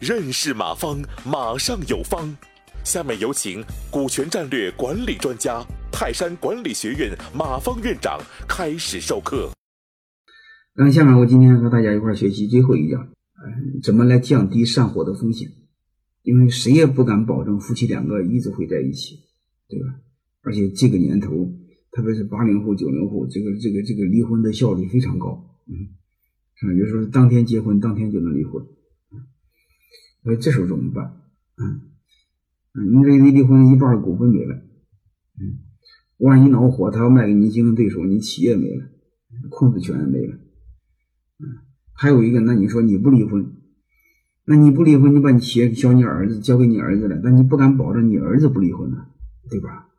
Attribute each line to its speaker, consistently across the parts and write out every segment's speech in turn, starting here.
Speaker 1: 认识马方，马上有方。下面有请股权战略管理专家、泰山管理学院马方院长开始授课。
Speaker 2: 那下面我今天和大家一块学习最后一讲，嗯，怎么来降低上火的风险？因为谁也不敢保证夫妻两个一直会在一起，对吧？而且这个年头，特别是八零后、九零后，这个这个这个离婚的效率非常高，嗯，是吧？有时候当天结婚，当天就能离婚，所以这时候怎么办？嗯。你这一离婚，一半股份没了，嗯，万一恼火，他要卖给你竞争对手，你企业没了，控制权也没了，嗯，还有一个，那你说你不离婚，那你不离婚，你把你企业交你儿子，交给你儿子了，那你不敢保证你儿子不离婚呢，对吧？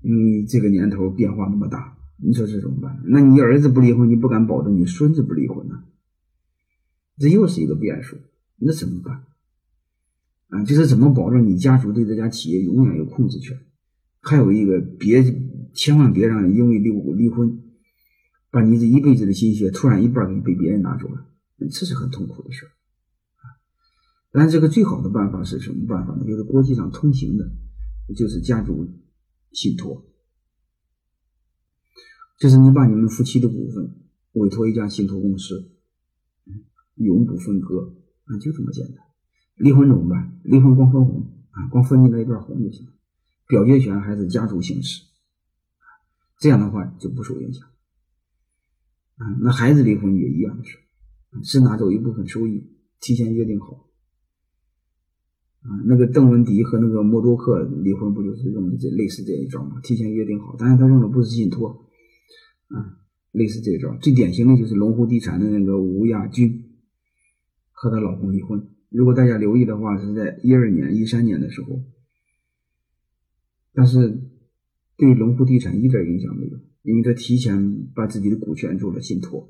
Speaker 2: 因为这个年头变化那么大，你说这怎么办？那你儿子不离婚，你不敢保证你孙子不离婚呢？这又是一个变数，那怎么办？啊，就是怎么保证你家族对这家企业永远有控制权？还有一个，别千万别让因为离离婚，把你这一辈子的心血突然一半给被别人拿走了，这是很痛苦的事啊。但这个最好的办法是什么办法呢？就是国际上通行的，就是家族信托，就是你把你们夫妻的股份委托一家信托公司，永不分割啊，就这么简单。离婚怎么办？离婚光分红啊，光分你那一段红就行了，表决权还是家族行使，这样的话就不受影响。啊，那孩子离婚也一样的事，是拿走一部分收益，提前约定好。啊，那个邓文迪和那个默多克离婚不就是用的这类似这一招吗？提前约定好，但是他用的不是信托，啊，类似这种。最典型的就是龙湖地产的那个吴亚军和她老公离婚。如果大家留意的话，是在一二年、一三年的时候，但是对龙湖地产一点影响没有，因为他提前把自己的股权做了信托，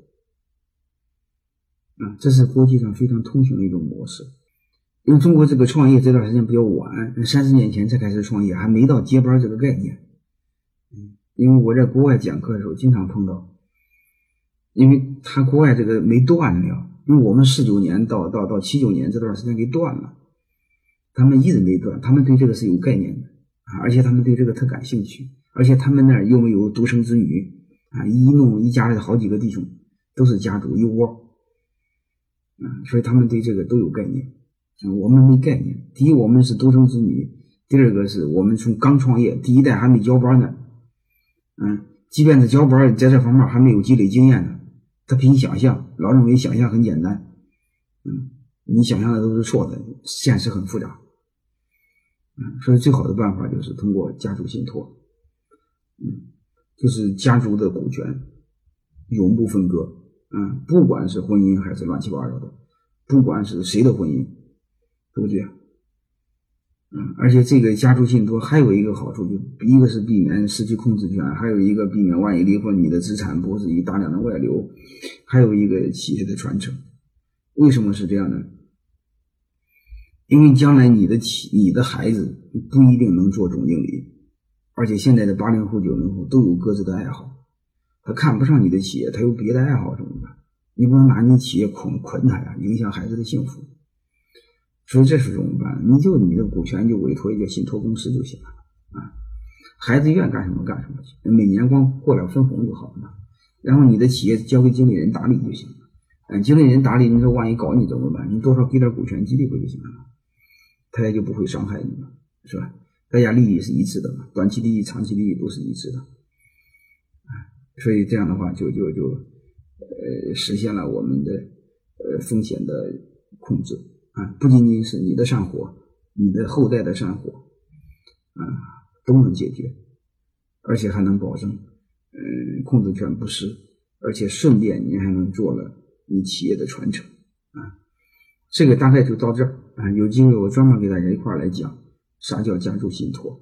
Speaker 2: 啊，这是国际上非常通行的一种模式。因为中国这个创业这段时间比较晚，三十年前才开始创业，还没到接班这个概念。因为我在国外讲课的时候经常碰到，因为他国外这个没断了。因为我们四九年到到到七九年这段时间给断了，他们一直没断，他们对这个是有概念的啊，而且他们对这个特感兴趣，而且他们那儿又没有独生子女啊，一弄一家的好几个弟兄都是家族一窝，啊，所以他们对这个都有概念，我们没概念。第一，我们是独生子女；第二个是我们从刚创业，第一代还没交班呢，嗯，即便是交班，在这方面还没有积累经验呢。他凭想象，老认为想象很简单，嗯，你想象的都是错的，现实很复杂，嗯，所以最好的办法就是通过家族信托，嗯，就是家族的股权永不分割，嗯，不管是婚姻还是乱七八糟的，不管是谁的婚姻，对不对。而且这个家族信托还有一个好处，就一个是避免失去控制权，还有一个避免万一离婚，你的资产不是以大量的外流，还有一个企业的传承。为什么是这样呢？因为将来你的企、你的孩子不一定能做总经理，而且现在的八零后、九零后都有各自的爱好，他看不上你的企业，他有别的爱好怎么办？你不能拿你企业捆捆他呀，影响孩子的幸福。所以这时候怎么办？你就你的股权就委托一个信托公司就行了啊，孩子愿干什么干什么去，每年光过来分红就好了。然后你的企业交给经理人打理就行了。嗯，经理人打理，你说万一搞你怎么办？你多少给点股权激励不就行了？他也就不会伤害你了，是吧？大家利益是一致的嘛，短期利益、长期利益都是一致的。啊，所以这样的话就就就呃实现了我们的呃风险的控制。啊，不仅仅是你的上火，你的后代的上火，啊，都能解决，而且还能保证，嗯，控制权不失，而且顺便你还能做了你企业的传承，啊，这个大概就到这儿啊，有机会我专门给大家一块来讲啥叫家族信托。